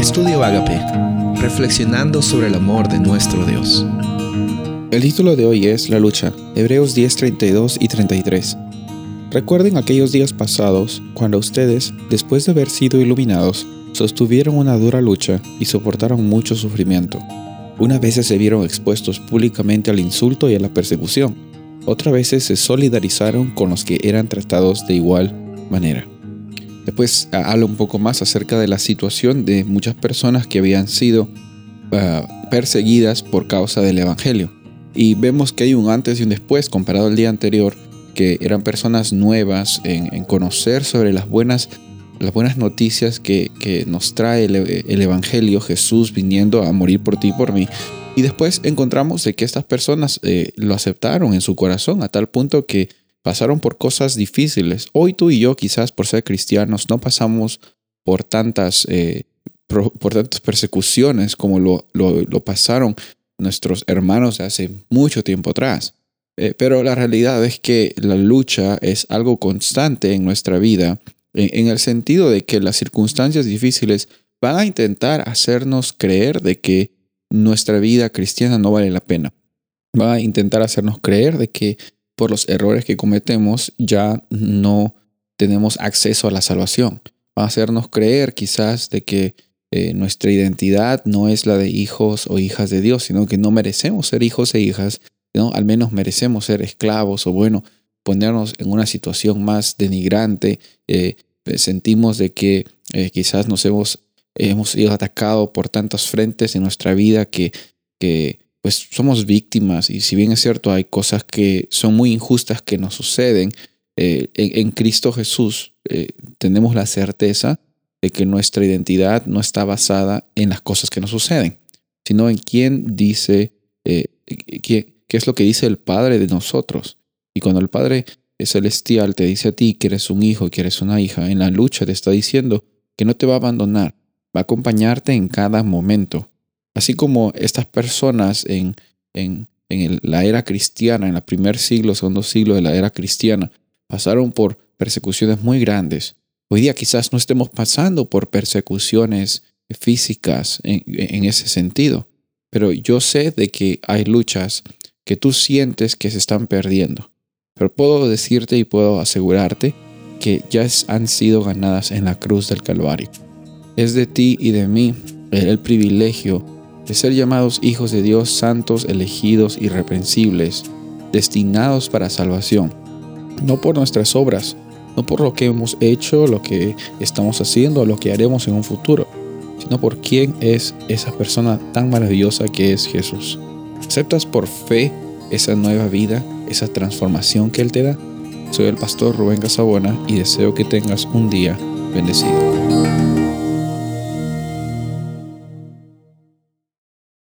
Estudio Agape, reflexionando sobre el amor de nuestro Dios. El título de hoy es La lucha, Hebreos 10, 32 y 33. Recuerden aquellos días pasados, cuando ustedes, después de haber sido iluminados, sostuvieron una dura lucha y soportaron mucho sufrimiento. Una vez se vieron expuestos públicamente al insulto y a la persecución. Otras veces se solidarizaron con los que eran tratados de igual manera. Después habla un poco más acerca de la situación de muchas personas que habían sido ah, perseguidas por causa del Evangelio. Y vemos que hay un antes y un después comparado al día anterior, que eran personas nuevas en, conocer sobre las buenas, las buenas noticias que, nos trae el, Evangelio, Jesús viniendo a morir por ti y por mí. Y después encontramos de que estas personas eh, lo aceptaron en su corazón a tal punto que pasaron por cosas difíciles. Hoy tú y yo quizás por ser cristianos no pasamos por tantas, eh, por, tantas persecuciones como lo, lo, pasaron nuestros hermanos hace mucho tiempo atrás. Eh, pero la realidad es que la lucha es algo constante en nuestra vida, en, el sentido de que las circunstancias difíciles van a intentar hacernos creer de que nuestra vida cristiana no vale la pena. Van a intentar hacernos creer de que por los errores que cometemos, ya no tenemos acceso a la salvación. Va a hacernos creer quizás de que eh, nuestra identidad no es la de hijos o hijas de Dios, sino que no merecemos ser hijos e hijas, ¿no? al menos merecemos ser esclavos o bueno, ponernos en una situación más denigrante. Eh, sentimos de que eh, quizás nos hemos, hemos sido atacados por tantos frentes en nuestra vida que, que pues somos víctimas y si bien es cierto hay cosas que son muy injustas que nos suceden, eh, en, Cristo Jesús eh, tenemos la certeza de que nuestra identidad no está basada en las cosas que nos suceden, sino en quién dice, eh, qué, qué es lo que dice el Padre de nosotros. Y cuando el Padre celestial te dice a ti que eres un hijo, que eres una hija, en la lucha te está diciendo que no te va a abandonar, va a acompañarte en cada momento. Así como estas personas en, en, la era cristiana, en el primer siglo, segundo siglo de la era cristiana, pasaron por persecuciones muy grandes. Hoy día quizás no estemos pasando por persecuciones físicas en, en ese sentido, pero yo sé de que hay luchas que tú sientes que se están perdiendo. Pero puedo decirte y puedo asegurarte que ya han sido ganadas en la cruz del Calvario. Es de ti y de mí el privilegio de ser llamados hijos de Dios santos, elegidos, irreprensibles, destinados para salvación, no por nuestras obras, no por lo que hemos hecho, lo que estamos haciendo, lo que haremos en un futuro, sino por quién es esa persona tan maravillosa que es Jesús. ¿Aceptas por fe esa nueva vida, esa transformación que Él te da? Soy el pastor Rubén Casabona y deseo que tengas un día bendecido.